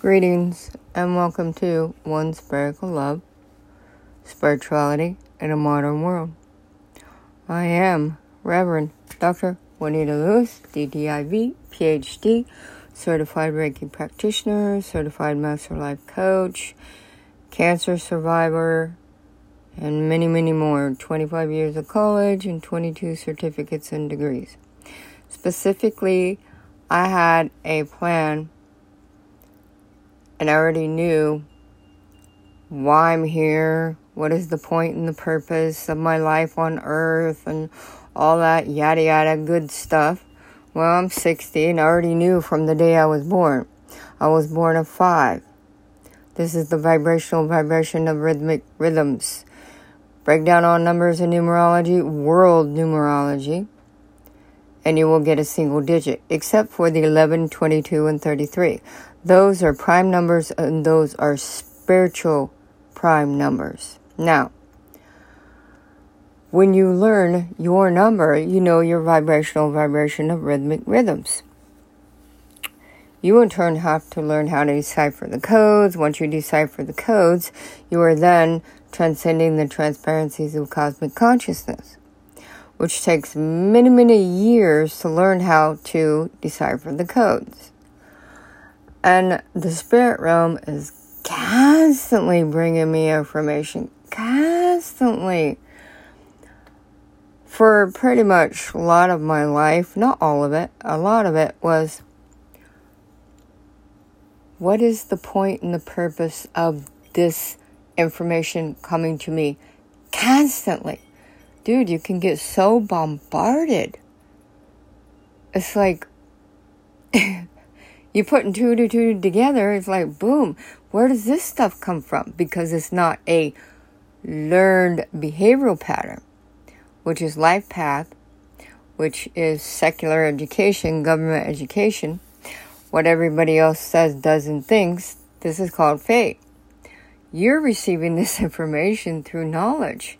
Greetings and welcome to One Spherical Love Spirituality in a Modern World. I am Reverend Dr. Juanita Lewis, DDIV, PhD, Certified Reiki Practitioner, Certified Master Life Coach, Cancer Survivor, and many, many more. 25 years of college and 22 certificates and degrees. Specifically, I had a plan and I already knew why I'm here, what is the point and the purpose of my life on earth, and all that yada yada good stuff. Well, I'm 60 and I already knew from the day I was born. I was born at 5. This is the vibrational vibration of rhythmic rhythms. Break down all numbers in numerology, world numerology, and you will get a single digit, except for the 11, 22, and 33. Those are prime numbers and those are spiritual prime numbers. Now, when you learn your number, you know your vibrational vibration of rhythmic rhythms. You in turn have to learn how to decipher the codes. Once you decipher the codes, you are then transcending the transparencies of cosmic consciousness, which takes many, many years to learn how to decipher the codes. And the spirit realm is constantly bringing me information, constantly. For pretty much a lot of my life, not all of it, a lot of it was what is the point and the purpose of this information coming to me constantly? Dude, you can get so bombarded. It's like you putting two to two together, it's like, boom, where does this stuff come from? Because it's not a learned behavioral pattern, which is life path, which is secular education, government education, what everybody else says, does, and thinks. This is called fate. You're receiving this information through knowledge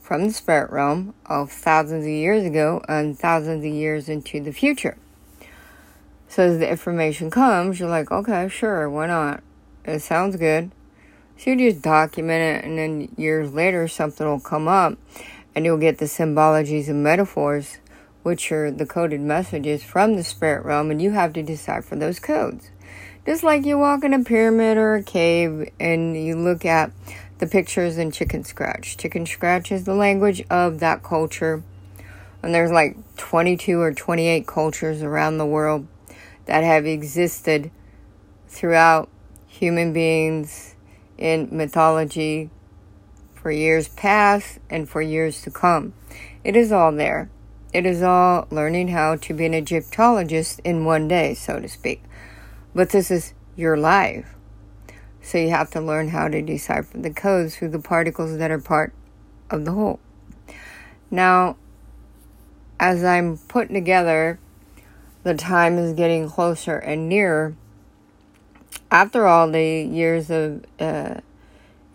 from the spirit realm of thousands of years ago and thousands of years into the future. So as the information comes, you're like, okay, sure, why not? It sounds good. So you just document it, and then years later, something will come up, and you'll get the symbologies and metaphors, which are the coded messages from the spirit realm, and you have to decipher those codes. Just like you walk in a pyramid or a cave, and you look at the pictures in Chicken Scratch. Chicken Scratch is the language of that culture, and there's like 22 or 28 cultures around the world that have existed throughout human beings in mythology for years past and for years to come. It is all there. It is all learning how to be an Egyptologist in one day, so to speak. But this is your life. So you have to learn how to decipher the codes through the particles that are part of the whole. Now, as I'm putting together the time is getting closer and nearer. After all the years of uh,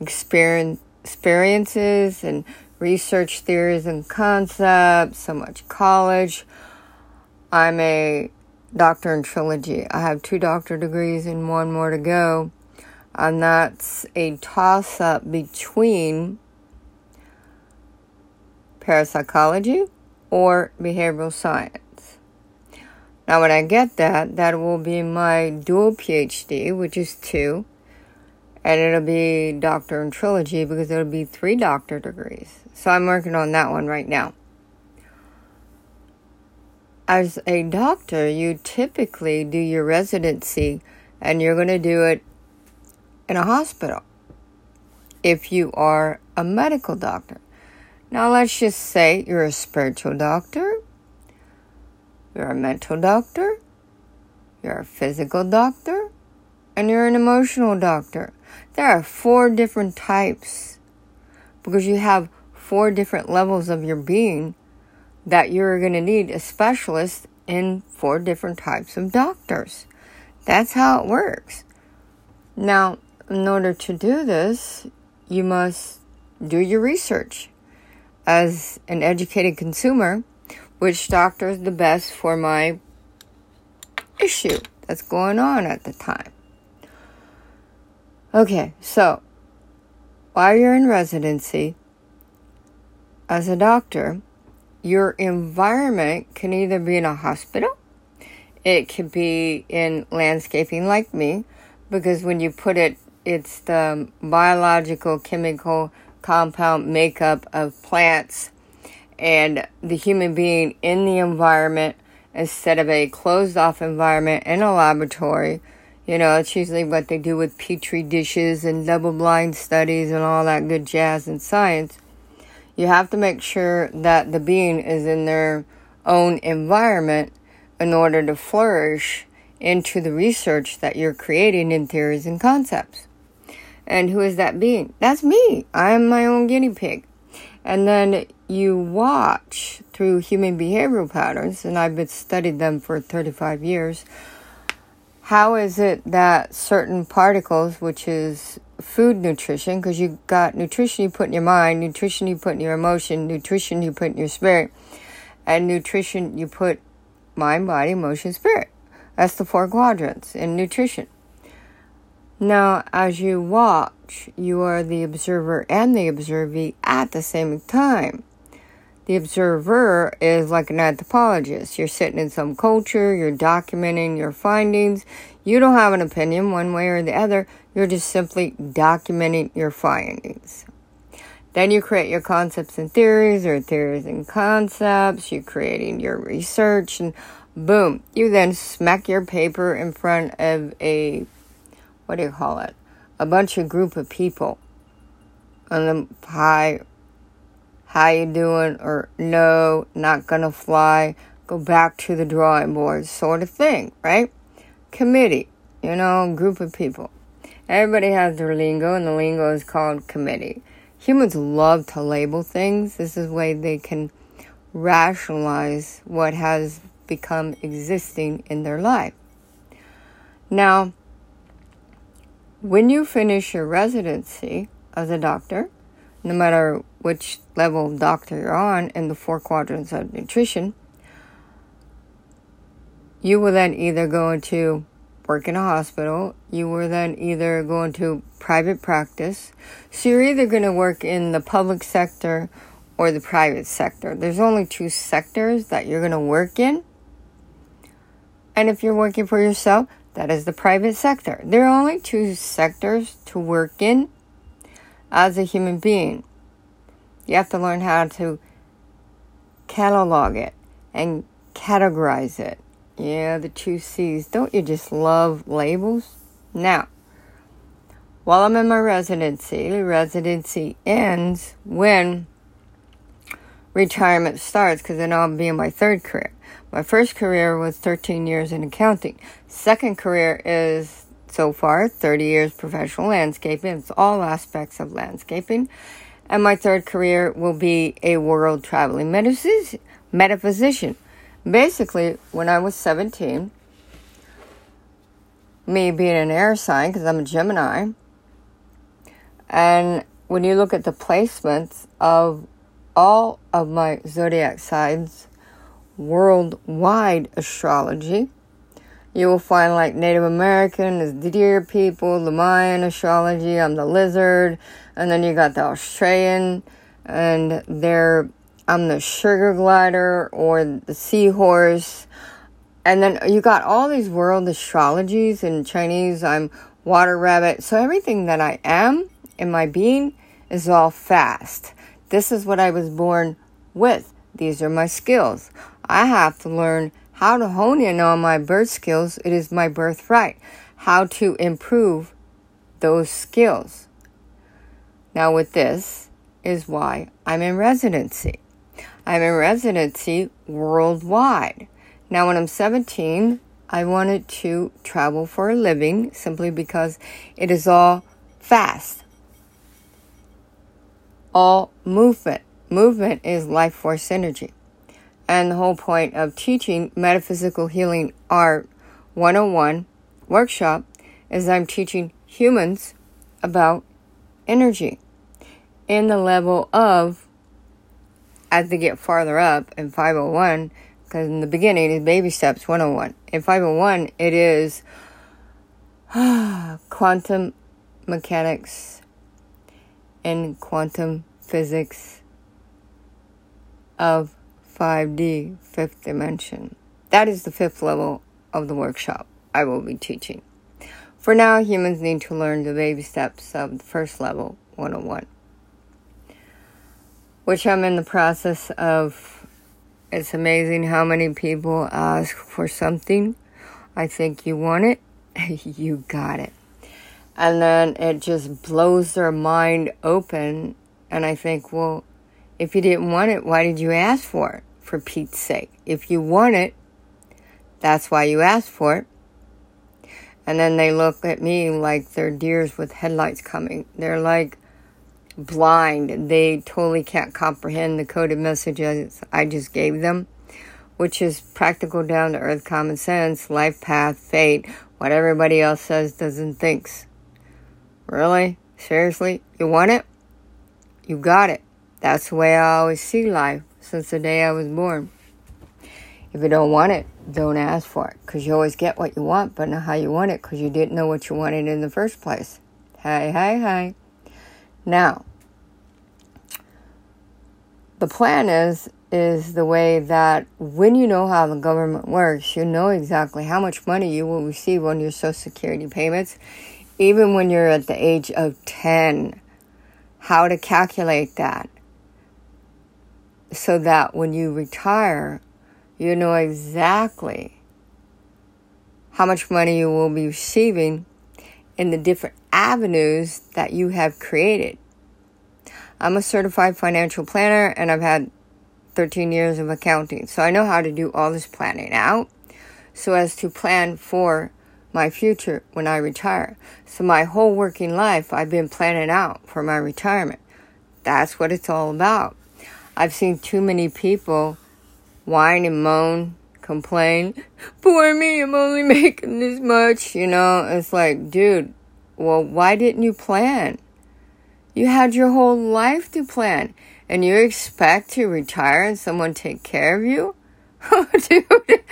experience, experiences and research theories and concepts, so much college, I'm a doctor in trilogy. I have two doctor degrees and one more to go. And that's a toss up between parapsychology or behavioral science. Now, when I get that, that will be my dual PhD, which is two, and it'll be doctor in trilogy because it'll be three doctor degrees. So I'm working on that one right now. As a doctor, you typically do your residency and you're going to do it in a hospital if you are a medical doctor. Now, let's just say you're a spiritual doctor you're a mental doctor, you're a physical doctor, and you're an emotional doctor. There are four different types because you have four different levels of your being that you're going to need a specialist in four different types of doctors. That's how it works. Now, in order to do this, you must do your research. As an educated consumer, which doctor is the best for my issue that's going on at the time. Okay, so while you're in residency as a doctor, your environment can either be in a hospital, it could be in landscaping like me, because when you put it, it's the biological, chemical, compound makeup of plants and the human being in the environment instead of a closed off environment in a laboratory. You know, it's usually what they do with petri dishes and double blind studies and all that good jazz in science. You have to make sure that the being is in their own environment in order to flourish into the research that you're creating in theories and concepts. And who is that being? That's me. I am my own guinea pig. And then you watch through human behavioral patterns, and I've been studied them for 35 years. How is it that certain particles, which is food nutrition, because you got nutrition you put in your mind, nutrition you put in your emotion, nutrition you put in your spirit, and nutrition you put mind, body, emotion, spirit. That's the four quadrants in nutrition. Now, as you watch, you are the observer and the observee at the same time. The observer is like an anthropologist. You're sitting in some culture, you're documenting your findings. You don't have an opinion one way or the other, you're just simply documenting your findings. Then you create your concepts and theories or theories and concepts. You're creating your research and boom, you then smack your paper in front of a what do you call it? A bunch of group of people. And then hi, how you doing? Or no, not gonna fly. Go back to the drawing board, sort of thing, right? Committee, you know, group of people. Everybody has their lingo, and the lingo is called committee. Humans love to label things. This is the way they can rationalize what has become existing in their life. Now, when you finish your residency as a doctor, no matter which level of doctor you're on in the four quadrants of nutrition, you will then either go into work in a hospital, you will then either go into private practice. So you're either going to work in the public sector or the private sector. There's only two sectors that you're going to work in. And if you're working for yourself, that is the private sector. There are only two sectors to work in as a human being. You have to learn how to catalog it and categorize it. Yeah, the two C's. Don't you just love labels? Now, while I'm in my residency, residency ends when retirement starts because then I'll be in my third career. My first career was 13 years in accounting. Second career is so far 30 years professional landscaping. It's all aspects of landscaping. And my third career will be a world traveling metaphysician. Basically, when I was 17, me being an air sign, because I'm a Gemini, and when you look at the placements of all of my zodiac signs worldwide astrology. You will find like Native American is the deer people, the Mayan astrology, I'm the lizard, and then you got the Australian, and they're I'm the sugar glider or the seahorse. And then you got all these world astrologies in Chinese, I'm water rabbit. So everything that I am in my being is all fast. This is what I was born with. These are my skills. I have to learn how to hone in on my birth skills. It is my birthright. How to improve those skills. Now, with this is why I'm in residency. I'm in residency worldwide. Now, when I'm 17, I wanted to travel for a living simply because it is all fast, all movement. Movement is life force energy. And the whole point of teaching Metaphysical Healing Art 101 workshop is I'm teaching humans about energy in the level of, as they get farther up in 501, because in the beginning is baby steps 101. In 501, it is quantum mechanics, and quantum physics of 5D, fifth dimension. That is the fifth level of the workshop I will be teaching. For now, humans need to learn the baby steps of the first level, 101, which I'm in the process of. It's amazing how many people ask for something. I think you want it, you got it. And then it just blows their mind open. And I think, well, if you didn't want it, why did you ask for it? For Pete's sake. If you want it, that's why you asked for it. And then they look at me like they're deers with headlights coming. They're like blind. They totally can't comprehend the coded messages I just gave them, which is practical down to earth common sense, life path, fate, what everybody else says doesn't thinks. Really? Seriously? You want it? You got it. That's the way I always see life since the day I was born. If you don't want it, don't ask for it because you always get what you want, but not how you want it because you didn't know what you wanted in the first place. Hi, hi, hi. Now, the plan is is the way that when you know how the government works, you know exactly how much money you will receive on your Social Security payments, even when you're at the age of 10. How to calculate that so that when you retire, you know exactly how much money you will be receiving in the different avenues that you have created. I'm a certified financial planner and I've had 13 years of accounting, so I know how to do all this planning out so as to plan for my future when I retire. So my whole working life I've been planning out for my retirement. That's what it's all about. I've seen too many people whine and moan, complain, poor me, I'm only making this much. You know, it's like, dude, well, why didn't you plan? You had your whole life to plan, and you expect to retire and someone take care of you? Oh, dude.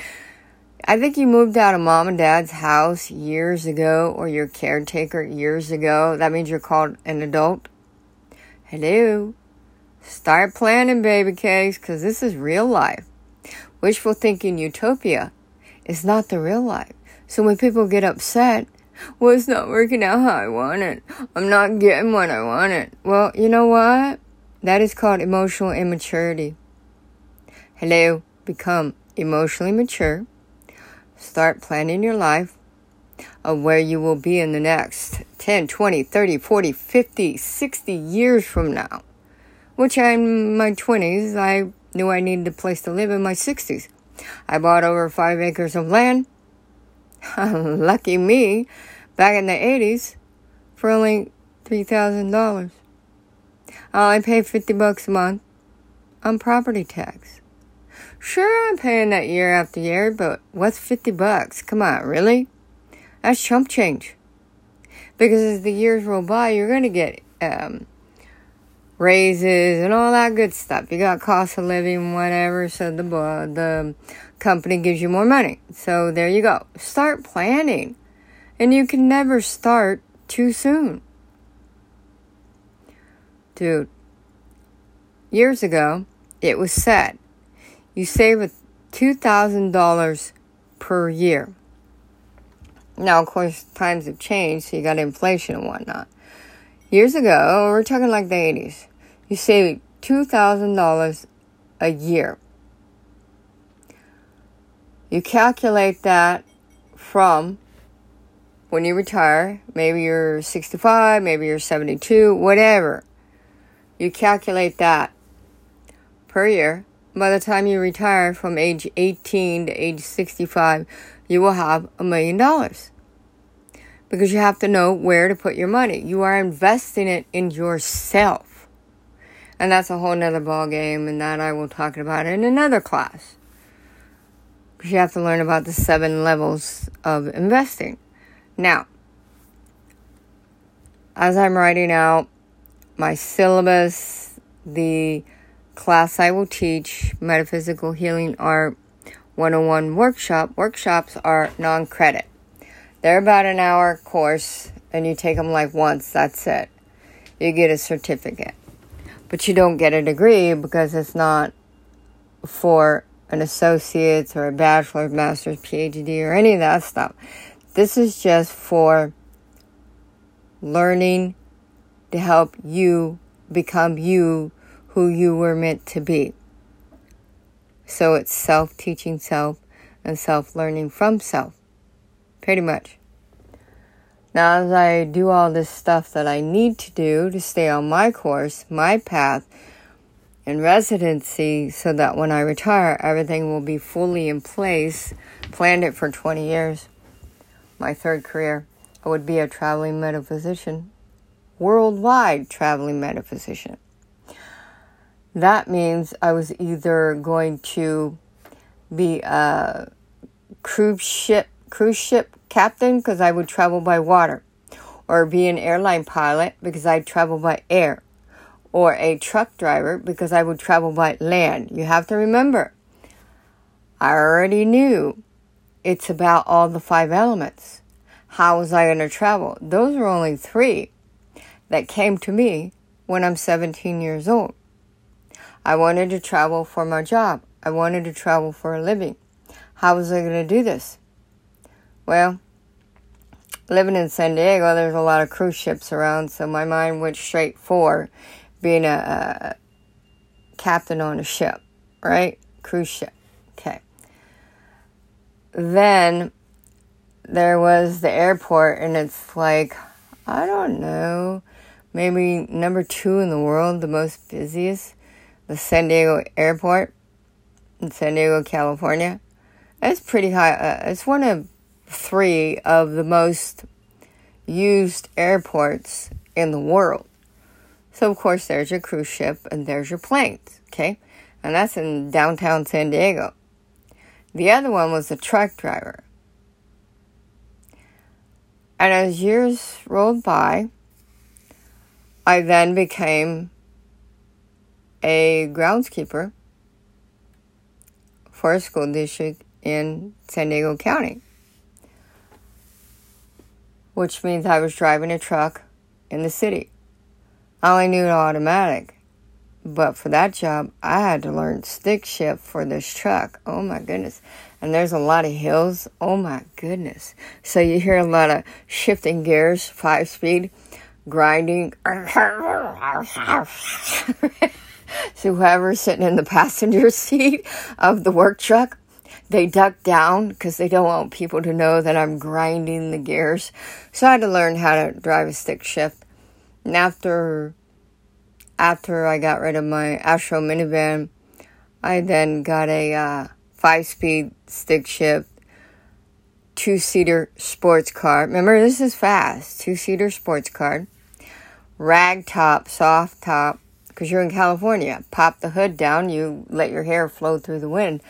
I think you moved out of mom and dad's house years ago, or your caretaker years ago. That means you're called an adult. Hello. Start planning, baby cakes, because this is real life. Wishful thinking utopia is not the real life. So when people get upset, well, it's not working out how I want it. I'm not getting what I wanted. Well, you know what? That is called emotional immaturity. Hello, become emotionally mature. Start planning your life of where you will be in the next 10, 20, 30, 40, 50, 60 years from now. Which in my 20s. I knew I needed a place to live in my 60s. I bought over five acres of land. Lucky me, back in the 80s, for only $3,000. I pay 50 bucks a month on property tax. Sure, I'm paying that year after year, but what's 50 bucks? Come on, really? That's chump change. Because as the years roll by, you're going to get um, raises and all that good stuff. You got cost of living, whatever. So the the company gives you more money. So there you go. Start planning, and you can never start too soon, dude. Years ago, it was said you save two thousand dollars per year. Now, of course, times have changed, so you got inflation and whatnot years ago, we're talking like the 80s, you save $2,000 a year. You calculate that from when you retire, maybe you're 65, maybe you're 72, whatever. You calculate that per year. By the time you retire from age 18 to age 65, you will have a million dollars because you have to know where to put your money. You are investing it in yourself. And that's a whole nother ball game, and that I will talk about in another class. Because you have to learn about the seven levels of investing. Now, as I'm writing out my syllabus, the class I will teach, Metaphysical Healing Art 101 workshop, workshops are non credit. They're about an hour course and you take them like once, that's it. You get a certificate. But you don't get a degree because it's not for an associate's or a bachelor's, master's, PhD, or any of that stuff. This is just for learning to help you become you who you were meant to be. So it's self teaching self and self learning from self. Pretty much. Now, as I do all this stuff that I need to do to stay on my course, my path, in residency, so that when I retire, everything will be fully in place, planned it for 20 years. My third career, I would be a traveling metaphysician, worldwide traveling metaphysician. That means I was either going to be a cruise ship cruise ship captain because I would travel by water, or be an airline pilot because I'd travel by air, or a truck driver because I would travel by land. You have to remember, I already knew it's about all the five elements. How was I going to travel? Those are only three that came to me when I'm 17 years old. I wanted to travel for my job. I wanted to travel for a living. How was I going to do this? Well, living in San Diego, there's a lot of cruise ships around, so my mind went straight for being a, a captain on a ship, right? Cruise ship. Okay. Then there was the airport, and it's like, I don't know, maybe number two in the world, the most busiest, the San Diego airport in San Diego, California. It's pretty high. Uh, it's one of three of the most used airports in the world. So, of course, there's your cruise ship and there's your planes, okay? And that's in downtown San Diego. The other one was a truck driver. And as years rolled by, I then became a groundskeeper for a school district in San Diego County, which means I was driving a truck in the city. I only knew an automatic, but for that job, I had to learn stick shift for this truck. Oh my goodness. And there's a lot of hills. Oh my goodness. So you hear a lot of shifting gears, five speed, grinding. so whoever's sitting in the passenger seat of the work truck, they duck down because they don't want people to know that I'm grinding the gears. So I had to learn how to drive a stick shift. And after after I got rid of my Astro minivan, I then got a uh, five-speed stick shift, two-seater sports car. Remember, this is fast. Two-seater sports car, rag top, soft top. Because you're in California, pop the hood down, you let your hair flow through the wind.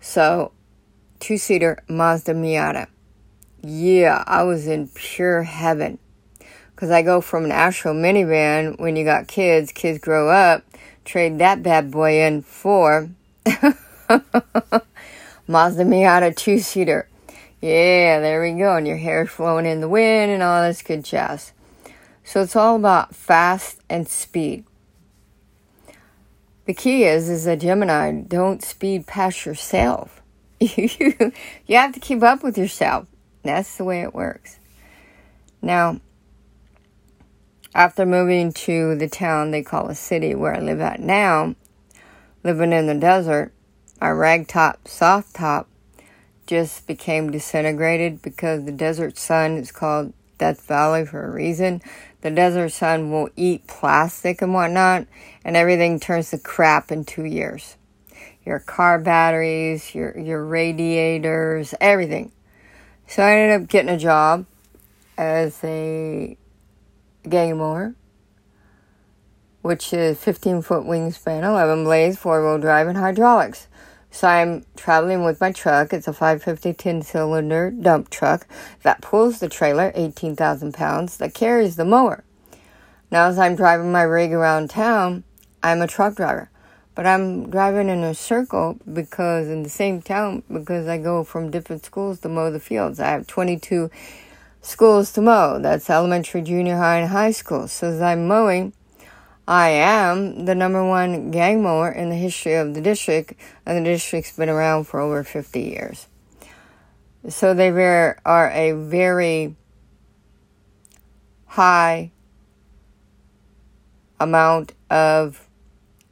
So, two seater Mazda Miata. Yeah, I was in pure heaven. Because I go from an Astro minivan when you got kids, kids grow up, trade that bad boy in for Mazda Miata two seater. Yeah, there we go. And your hair's flowing in the wind and all this good jazz. So it's all about fast and speed. The key is, is a Gemini, don't speed past yourself. you, you have to keep up with yourself. That's the way it works. Now, after moving to the town they call a city where I live at now, living in the desert, our ragtop, soft top just became disintegrated because the desert sun is called Death Valley for a reason. The desert sun will eat plastic and whatnot, and everything turns to crap in two years. Your car batteries, your your radiators, everything. So I ended up getting a job as a gang mower, which is 15 foot wingspan, 11 blades, four wheel drive, and hydraulics. So I'm traveling with my truck. It's a 550 10 cylinder dump truck that pulls the trailer, 18,000 pounds, that carries the mower. Now, as I'm driving my rig around town, I'm a truck driver. But I'm driving in a circle because in the same town, because I go from different schools to mow the fields. I have 22 schools to mow. That's elementary, junior high, and high school. So as I'm mowing, I am the number one gang mower in the history of the district, and the district's been around for over 50 years. So they are a very high amount of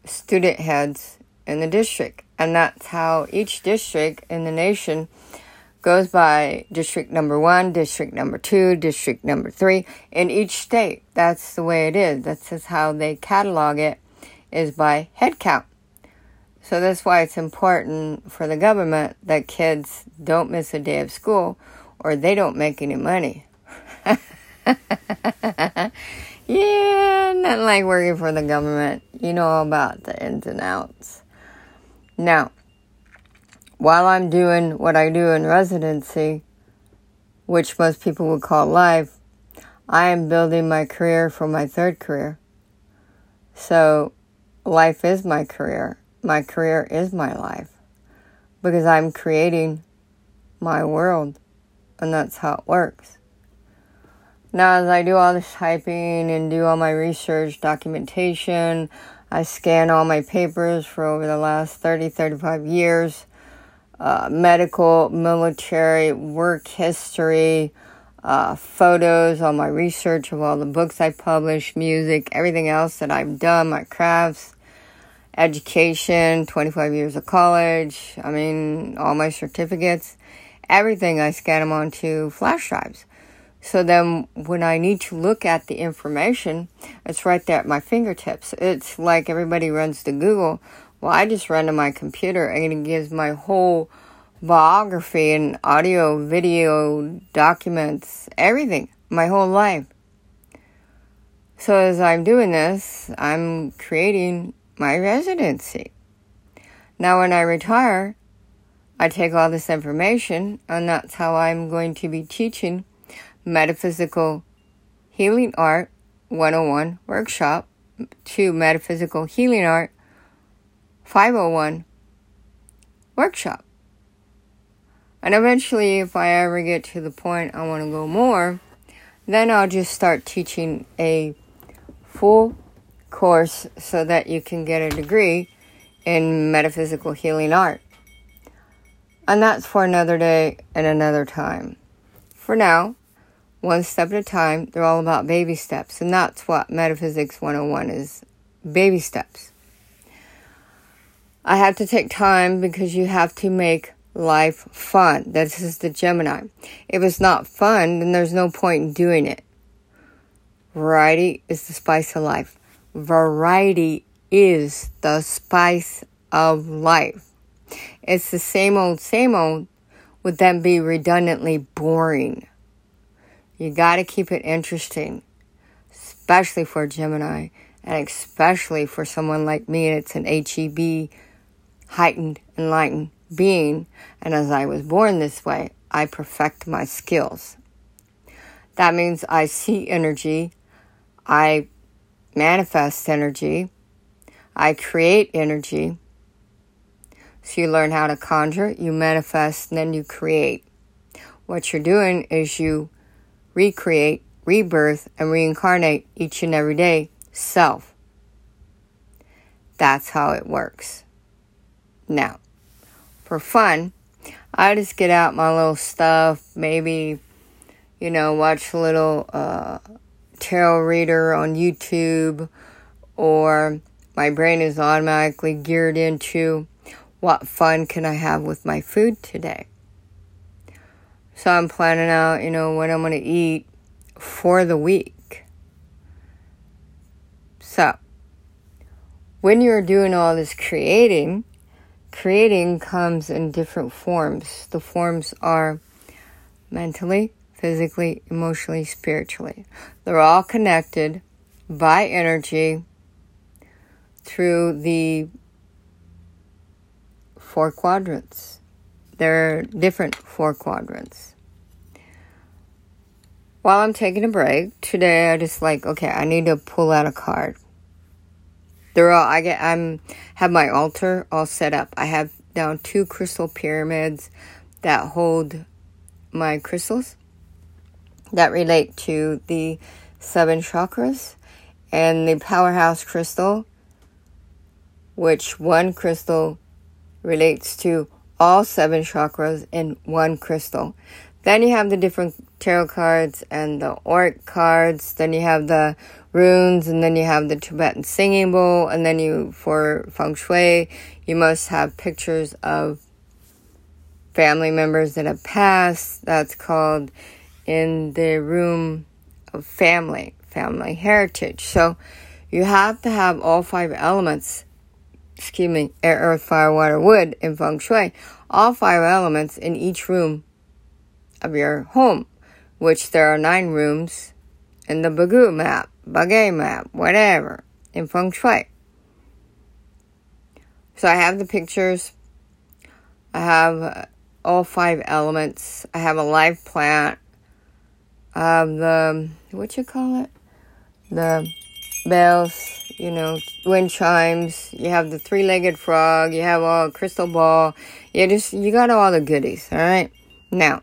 student heads in the district. And that's how each district in the nation goes by district number one, district number two, district number three in each state. That's the way it is. That's just how they catalog it is by head count. So that's why it's important for the government that kids don't miss a day of school or they don't make any money. yeah, not like working for the government. You know about the ins and outs. Now, while I'm doing what I do in residency, which most people would call life, I am building my career for my third career. So, life is my career. My career is my life because I'm creating my world, and that's how it works. Now, as I do all this typing and do all my research, documentation, I scan all my papers for over the last 30, 35 years uh, medical, military, work history, uh, photos, all my research of all the books I published, music, everything else that I've done, my crafts, education, 25 years of college, I mean, all my certificates, everything I scan them onto flash drives. So then when I need to look at the information, it's right there at my fingertips. It's like everybody runs to Google. Well, I just run to my computer and it gives my whole biography and audio, video, documents, everything, my whole life. So as I'm doing this, I'm creating my residency. Now, when I retire, I take all this information, and that's how I'm going to be teaching Metaphysical Healing Art 101 workshop to Metaphysical Healing Art 501 workshop. And eventually, if I ever get to the point I want to go more, then I'll just start teaching a full course so that you can get a degree in metaphysical healing art. And that's for another day and another time. For now, one step at a time, they're all about baby steps. And that's what Metaphysics 101 is baby steps. I have to take time because you have to make life fun. This is the Gemini. If it's not fun, then there's no point in doing it. Variety is the spice of life. Variety is the spice of life. It's the same old, same old, would then be redundantly boring. You got to keep it interesting, especially for Gemini, and especially for someone like me. It's an HEB heightened, enlightened being, and as I was born this way, I perfect my skills. That means I see energy, I manifest energy, I create energy. So you learn how to conjure, you manifest, and then you create. What you're doing is you recreate, rebirth, and reincarnate each and every day self. That's how it works. Now, for fun, I just get out my little stuff, maybe, you know, watch a little uh, tarot reader on YouTube, or my brain is automatically geared into what fun can I have with my food today. So I'm planning out, you know, what I'm going to eat for the week. So, when you're doing all this creating, creating comes in different forms. The forms are mentally, physically, emotionally, spiritually. They're all connected by energy through the four quadrants. There are different four quadrants. While I'm taking a break today, I just like, okay, I need to pull out a card. They're all I get. I'm have my altar all set up. I have down two crystal pyramids that hold my crystals. that relate to the seven chakras and the powerhouse crystal, which one crystal relates to all seven chakras in one crystal. Then you have the different tarot cards and the oracle cards. Then you have the runes, and then you have the Tibetan singing bowl. And then you, for feng shui, you must have pictures of family members that have passed. That's called in the room of family, family heritage. So you have to have all five elements. Excuse me, air, earth, fire, water, wood in feng shui. All five elements in each room of your home, which there are nine rooms in the Bagu map, Bagay map, whatever, in Feng Shui. So I have the pictures. I have all five elements. I have a live plant. I have the, what you call it? The bells, you know, wind chimes. You have the three-legged frog. You have all crystal ball. You just, you got all the goodies, all right? Now,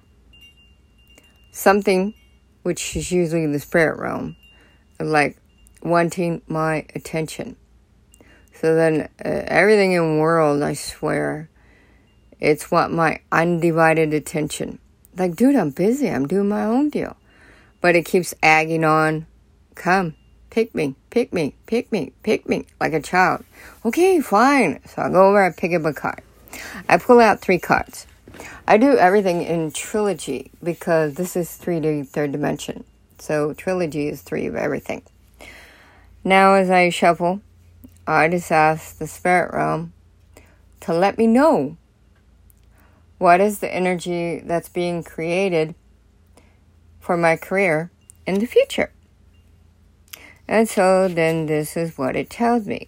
something which is usually the spirit realm, like wanting my attention. So then uh, everything in the world, I swear, it's what my undivided attention. Like, dude, I'm busy. I'm doing my own deal. But it keeps agging on. Come, pick me, pick me, pick me, pick me, like a child. Okay, fine. So I go over, I pick up a card. I pull out three cards. I do everything in trilogy because this is 3D third dimension. So trilogy is three of everything. Now as I shuffle, I just ask the spirit realm to let me know what is the energy that's being created for my career in the future. And so then this is what it tells me.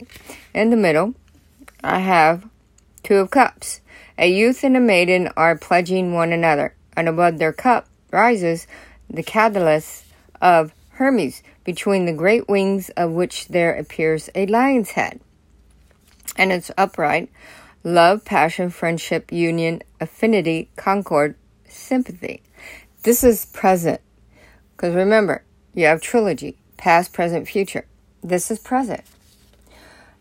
In the middle, I have Two of Cups. A youth and a maiden are pledging one another, and above their cup rises the catalyst of Hermes, between the great wings of which there appears a lion's head. And it's upright love, passion, friendship, union, affinity, concord, sympathy. This is present. Because remember, you have trilogy past, present, future. This is present.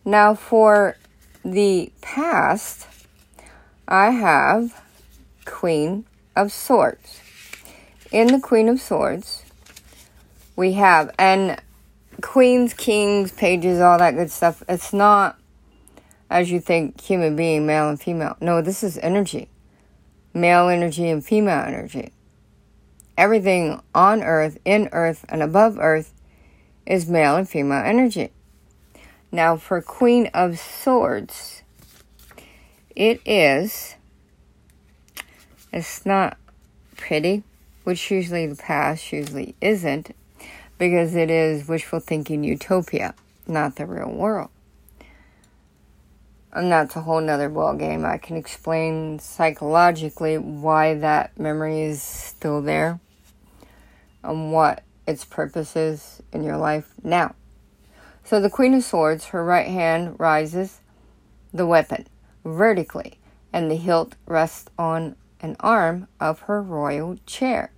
Now, for the past, I have Queen of Swords. In the Queen of Swords, we have, and queens, kings, pages, all that good stuff. It's not as you think human being, male and female. No, this is energy. Male energy and female energy. Everything on earth, in earth, and above earth is male and female energy. Now, for Queen of Swords, it is. It's not pretty, which usually the past usually isn't, because it is wishful thinking utopia, not the real world. And that's a whole nother ball game. I can explain psychologically why that memory is still there and what its purpose is in your life now. So the Queen of Swords, her right hand rises the weapon vertically, and the hilt rests on an arm of her royal chair.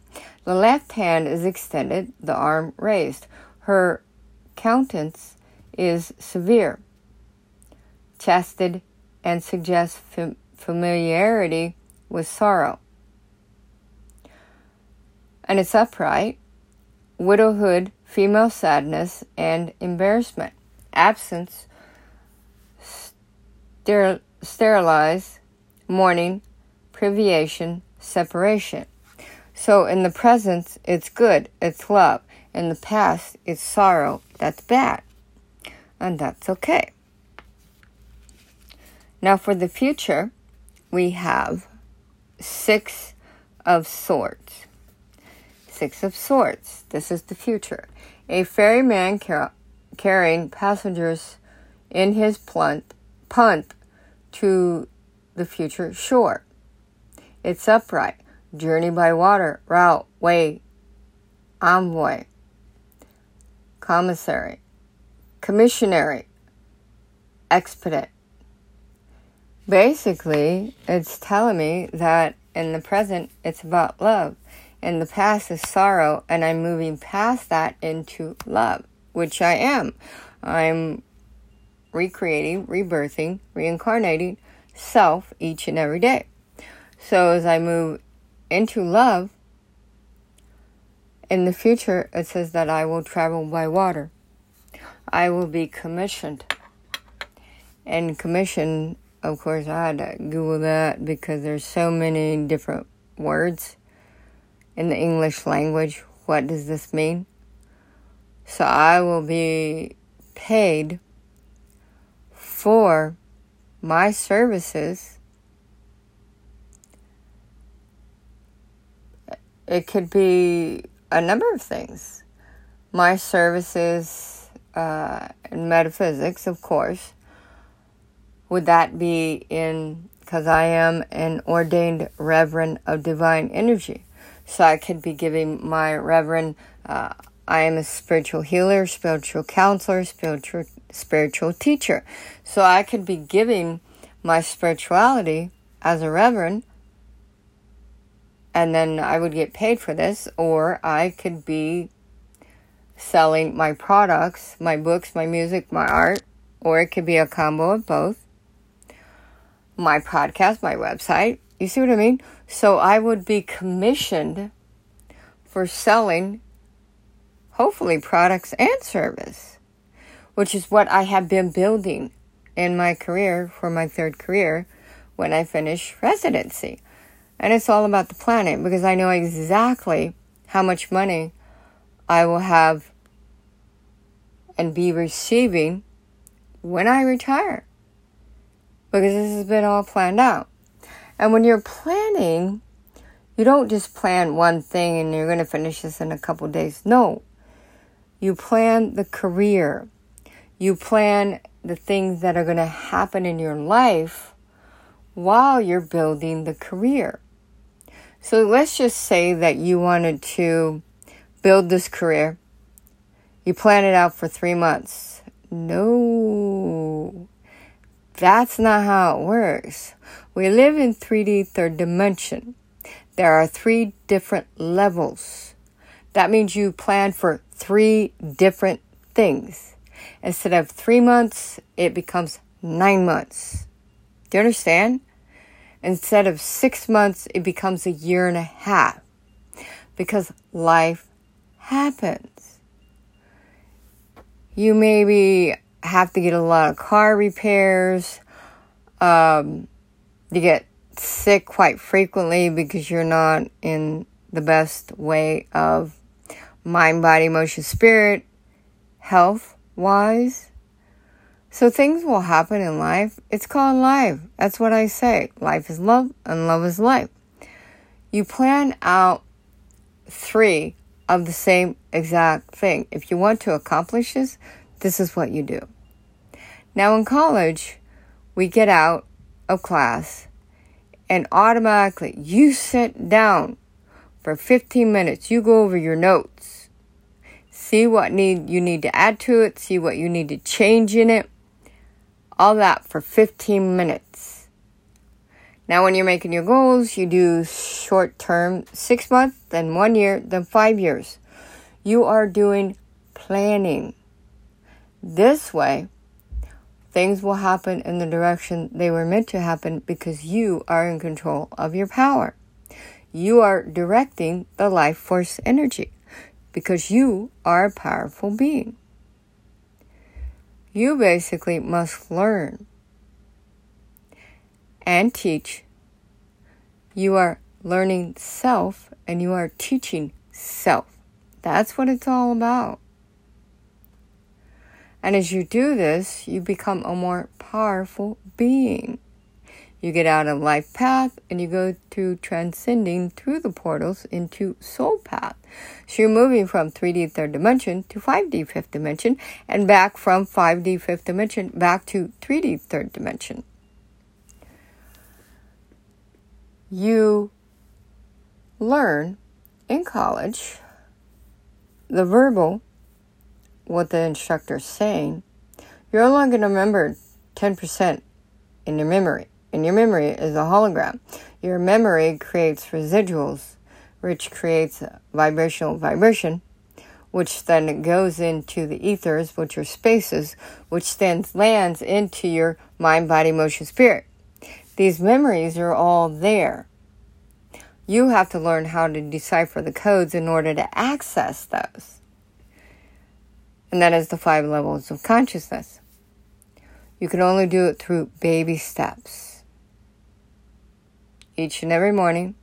The left hand is extended, the arm raised. Her countenance is severe, chested, and suggests fam- familiarity with sorrow. And it's upright, widowhood, female sadness, and embarrassment, absence, steril- sterilize, mourning, privation, separation. So in the present, it's good, it's love. In the past, it's sorrow, that's bad. And that's okay. Now for the future, we have Six of Swords. Six of Swords. This is the future. A ferryman car- carrying passengers in his punt, punt to the future shore. It's upright, journey by water, route, way, envoy, commissary, commissionary, expedite. Basically, it's telling me that in the present, it's about love. and the past is sorrow, and I'm moving past that into love, which I am. I'm recreating, rebirthing, reincarnating self each and every day. So as I move into love, in the future, it says that I will travel by water. I will be commissioned. And commission, of course, I had to Google that because there's so many different words in the English language. What does this mean? So I will be paid for my services. It could be a number of things. My services uh, in metaphysics, of course. Would that be in, because I am an ordained reverend of divine energy. So I could be giving my reverend, uh, I am a spiritual healer, spiritual counselor, spiritual, spiritual teacher. So I could be giving my spirituality as a reverend and then I would get paid for this, or I could be selling my products, my books, my music, my art, or it could be a combo of both. My podcast, my website. You see what I mean? So I would be commissioned for selling, hopefully, products and service, which is what I have been building in my career for my third career when I finish residency. And it's all about the planet because I know exactly how much money I will have and be receiving when I retire. Because this has been all planned out. And when you're planning, you don't just plan one thing and you're going to finish this in a couple days. No. You plan the career. You plan the things that are going to happen in your life while you're building the career. So let's just say that you wanted to build this career. You plan it out for three months. No, that's not how it works. We live in 3D third dimension. There are three different levels. That means you plan for three different things. Instead of three months, it becomes nine months. Do you understand? Instead of six months, it becomes a year and a half because life happens. You maybe have to get a lot of car repairs. Um, you get sick quite frequently because you're not in the best way of mind, body, emotion, spirit, health wise. So things will happen in life. It's called life. That's what I say. Life is love and love is life. You plan out three of the same exact thing. If you want to accomplish this, this is what you do. Now in college, we get out of class and automatically you sit down for 15 minutes. You go over your notes. See what need you need to add to it, see what you need to change in it all that for 15 minutes. Now, when you're making your goals, you do short term, six months, then one year, then five years. You are doing planning. This way, things will happen in the direction they were meant to happen because you are in control of your power. You are directing the life force energy because you are a powerful being you basically must learn and teach. You are learning self and you are teaching self. That's what it's all about. And as you do this, you become a more powerful being. You get out of life path and you go to transcending through the portals into soul path. So you're moving from 3D third dimension to 5D fifth dimension and back from 5D fifth dimension back to 3D third dimension. You learn in college the verbal, what the instructor's saying. You're only going to remember 10% in your memory and your memory is a hologram. Your memory creates residuals. which creates vibrational vibration, which then goes into the ethers, which are spaces, which then lands into your mind, body, emotion, spirit. These memories are all there. You have to learn how to decipher the codes in order to access those. And that is the five levels of consciousness. You can only do it through baby steps. Each and every morning,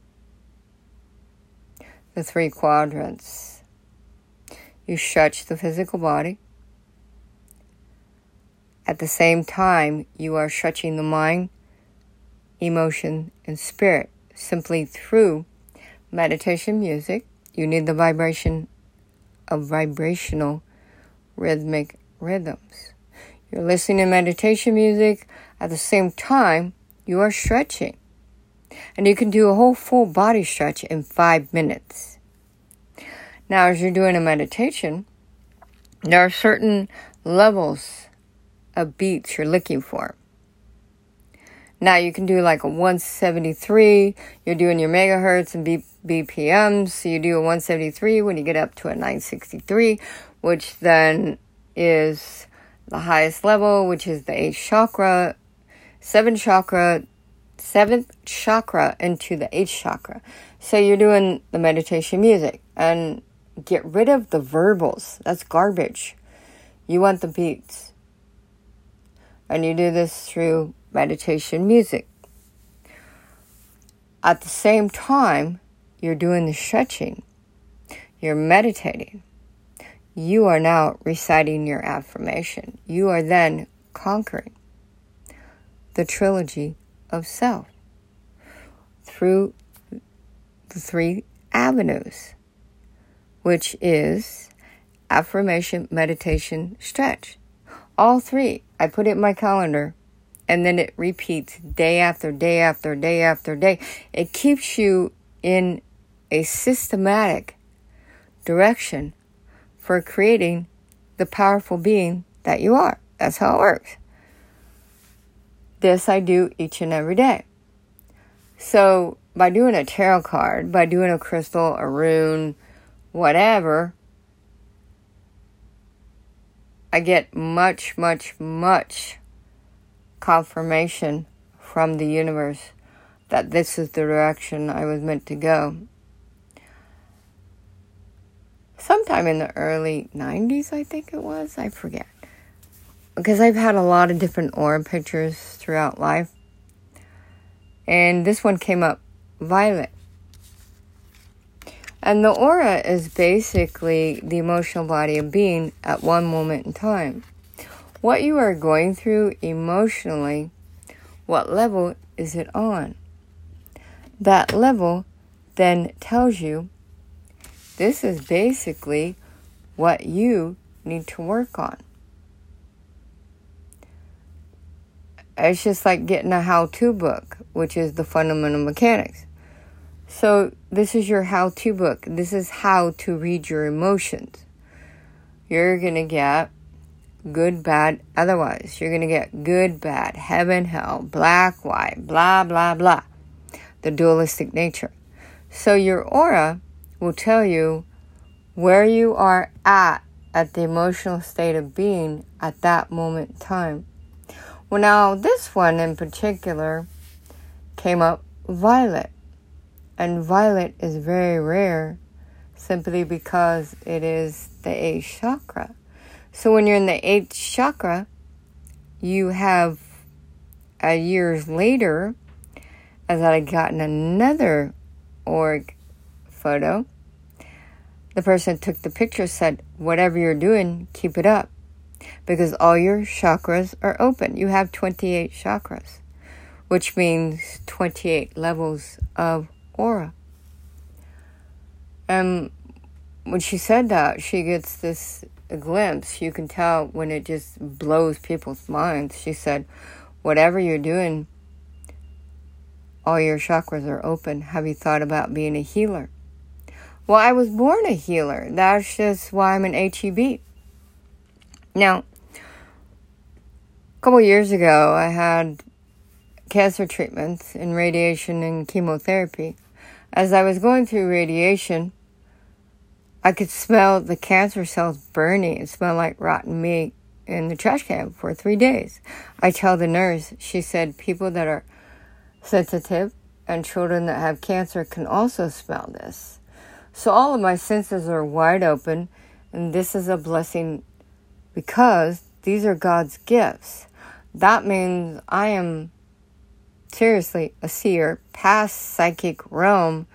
the three quadrants. You stretch the physical body. At the same time, you are stretching the mind, emotion, and spirit simply through meditation music. You need the vibration of vibrational rhythmic rhythms. You're listening to meditation music at the same time you are stretching. And you can do a whole full body stretch in five minutes. Now, as you're doing a meditation, there are certain levels of beats you're looking for. Now you can do like a 173. You're doing your megahertz and B- BPMs. So you do a 173 when you get up to a 963, which then is the highest level, which is the eighth chakra, seventh chakra, seventh chakra into the eighth chakra. So you're doing the meditation music and get rid of the verbals. That's garbage. You want the beats. And you do this through meditation music. At the same time, you're doing the stretching, you're meditating. You are now reciting your affirmation. You are then conquering the trilogy of self through the three avenues, which is affirmation, meditation, stretch. All three. I put it in my calendar and then it repeats day after day after day after day. It keeps you in a systematic direction for creating the powerful being that you are. That's how it works. This I do each and every day. So, by doing a tarot card, by doing a crystal, a rune, whatever, I get much, much, much confirmation from the universe that this is the direction I was meant to go. Sometime in the early 90s, I think it was, I forget. Because I've had a lot of different aura pictures throughout life. And this one came up violet. And the aura is basically the emotional body of being at one moment in time what you are going through emotionally, what level is it on? That level then tells you this is basically what you need to work on. It's just like getting a how to book, which is the fundamental mechanics. So, this is your how to book. This is how to read your emotions. You're going to get good, bad, otherwise. You're going to get good, bad, heaven, hell, black, white, blah, blah, blah. The dualistic nature. So your aura will tell you where you are at at the emotional state of being at that moment in time. Well, now this one in particular came up violet. And violet is very rare simply because it is the eighth chakra. So when you're in the eighth chakra, you have a years later, as I had gotten another aura photo, the person took the picture said, Whatever you're doing, keep it up. Because all your chakras are open. You have 28 chakras, which means 28 levels of aura. And when she said that, she gets this glimpse, you can tell when it just blows people's minds. She said, Whatever you're doing, all your chakras are open. Have you thought about being a healer? Well, I was born a healer. That's just why I'm an HEB. Now, a couple years ago, I had cancer treatments and radiation and chemotherapy. As I was going through radiation, I could smell the cancer cells burning. It smelled like rotten meat in the trash can for three days. I tell the nurse, she said, people that are sensitive and children that have cancer can also smell this. So all of my senses are wide open, and this is a blessing because these are God's gifts. That means I am seriously a seer past psychic realm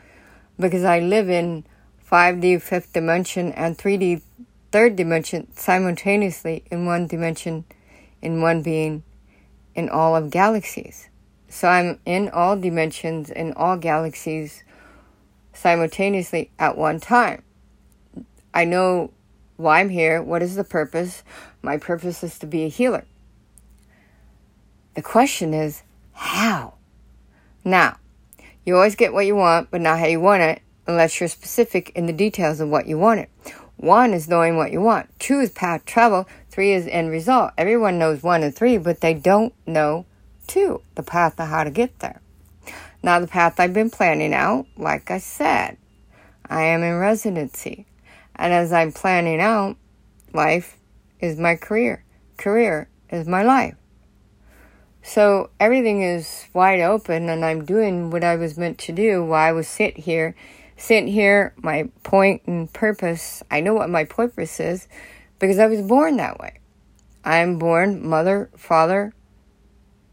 because I live in 5D fifth dimension and 3D third dimension simultaneously in one dimension, in one being, in all of galaxies. So I'm in all dimensions, in all galaxies simultaneously at one time. I know why I'm here, what is the purpose. My purpose is to be a healer. The question is, how? Now, you always get what you want, but not how you want it, unless you're specific in the details of what you want it. One is knowing what you want. Two is path travel. Three is end result. Everyone knows one and three, but they don't know two, the path of how to get there. Now, the path I've been planning out, like I said, I am in residency. And as I'm planning out, life is my career. Career is my life. So everything is wide open and I'm doing what I was meant to do while I was sit here sit here, my point and purpose. I know what my purpose is because I was born that way. I am born mother, father,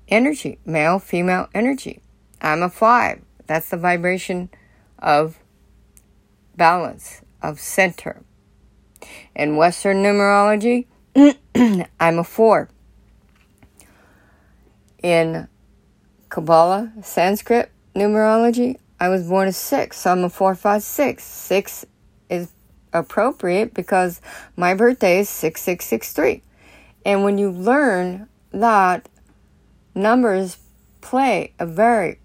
energy, male, female energy. I'm a five. That's the vibration of balance, of center. In Western numerology, I'm a four. In Kabbalah, Sanskrit numerology, I was born a six, so I'm a four, five, six. Six is appropriate because my birthday is six, six, six, three. And when you learn that numbers play a very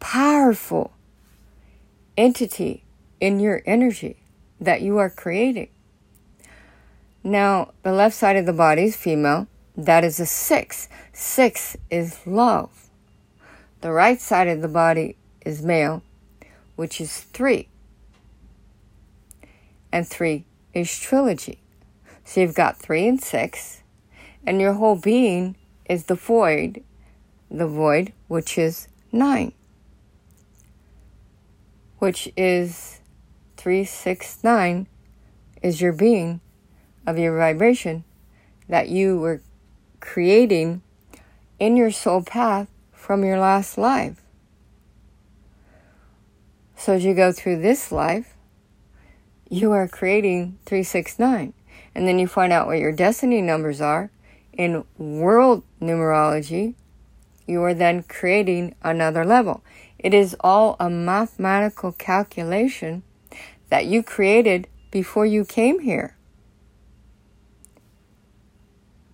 powerful entity in your energy that you are creating. Now, the left side of the body is female. That is a six. Six is love. The right side of the body is male which is three. And three is trilogy. So you've got three and six, and your whole being is the void, the void, which is nine, which is three, six, nine, is your being of your vibration that you were creating in your soul path from your last life. So as you go through this life, you are creating 369. And then you find out what your destiny numbers are. In world numerology, you are then creating another level. It is all a mathematical calculation that you created before you came here.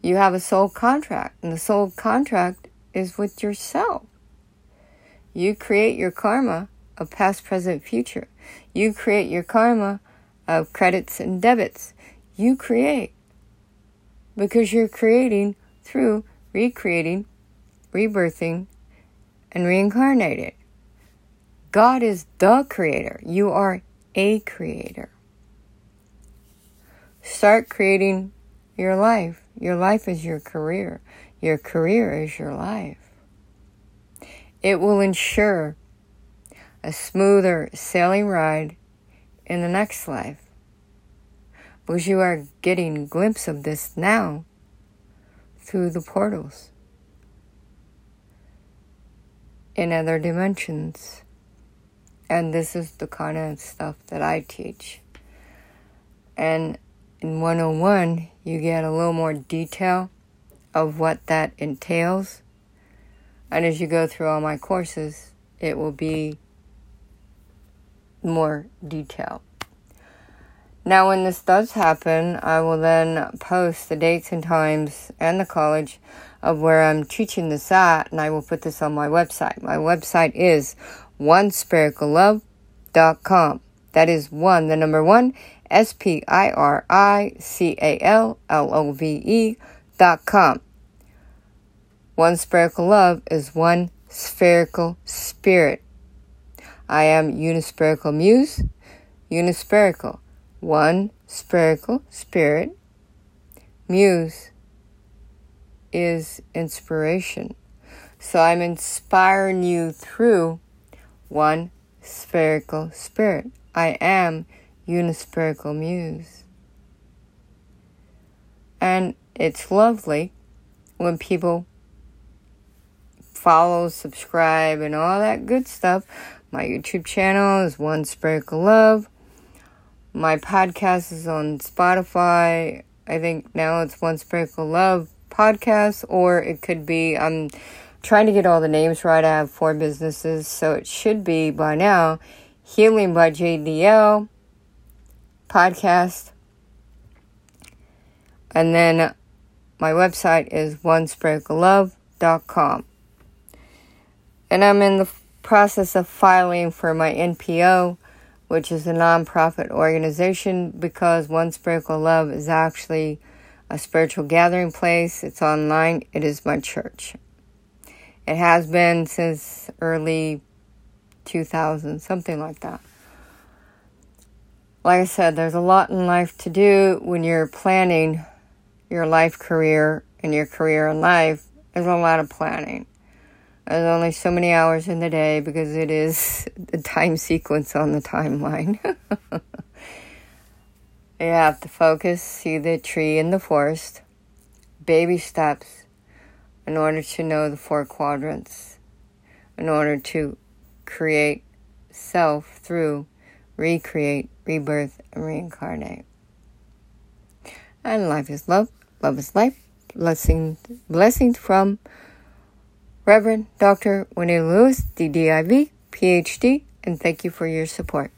You have a soul contract, and the soul contract is with yourself. You create your karma of past, present, future. You create your karma of credits and debits. You create because you're creating through recreating, rebirthing, and reincarnated. God is the creator. You are a creator. Start creating your life. Your life is your career. Your career is your life. It will ensure a smoother sailing ride in the next life. Because you are getting a glimpse of this now through the portals in other dimensions. And this is the kind of stuff that I teach. And in 101, you get a little more detail of what that entails. And as you go through all my courses, it will be more detail. Now, when this does happen, I will then post the dates and times and the college of where I'm teaching this at, and I will put this on my website. My website is onespiricallove.com. That is one, the number one, S P I R I C A L L O V E dot com. One spherical love is one spherical spirit. I am Unispherical Muse, Unispherical, one spherical spirit. Muse is inspiration. So I'm inspiring you through one spherical spirit. I am unispherical muse. And it's lovely when people follow, subscribe, and all that good stuff. My YouTube channel is One Spherical Love. My podcast is on Spotify. I think now it's One Spherical Love podcast, or it could be, I'm trying to get all the names right. I have four businesses, so it should be by now Healing by JDL podcast. And then my website is onespherical.love.com. And I'm in the process of filing for my NPO, which is a nonprofit organization, because One Spherical Love is actually a spiritual gathering place. It's online. It is my church. It has been since early 2000, something like that. Like I said, there's a lot in life to do when you're planning your life career and your career in life. There's a lot of planning. There's only so many hours in the day because it is the time sequence on the timeline. you have to focus, see the tree in the forest, baby steps in order to know the four quadrants, in order to create self through recreate, rebirth, and reincarnate. And life is love, love is life. Blessing, blessings from Reverend Dr. Winnie Lewis, DDIV, PhD, and thank you for your support.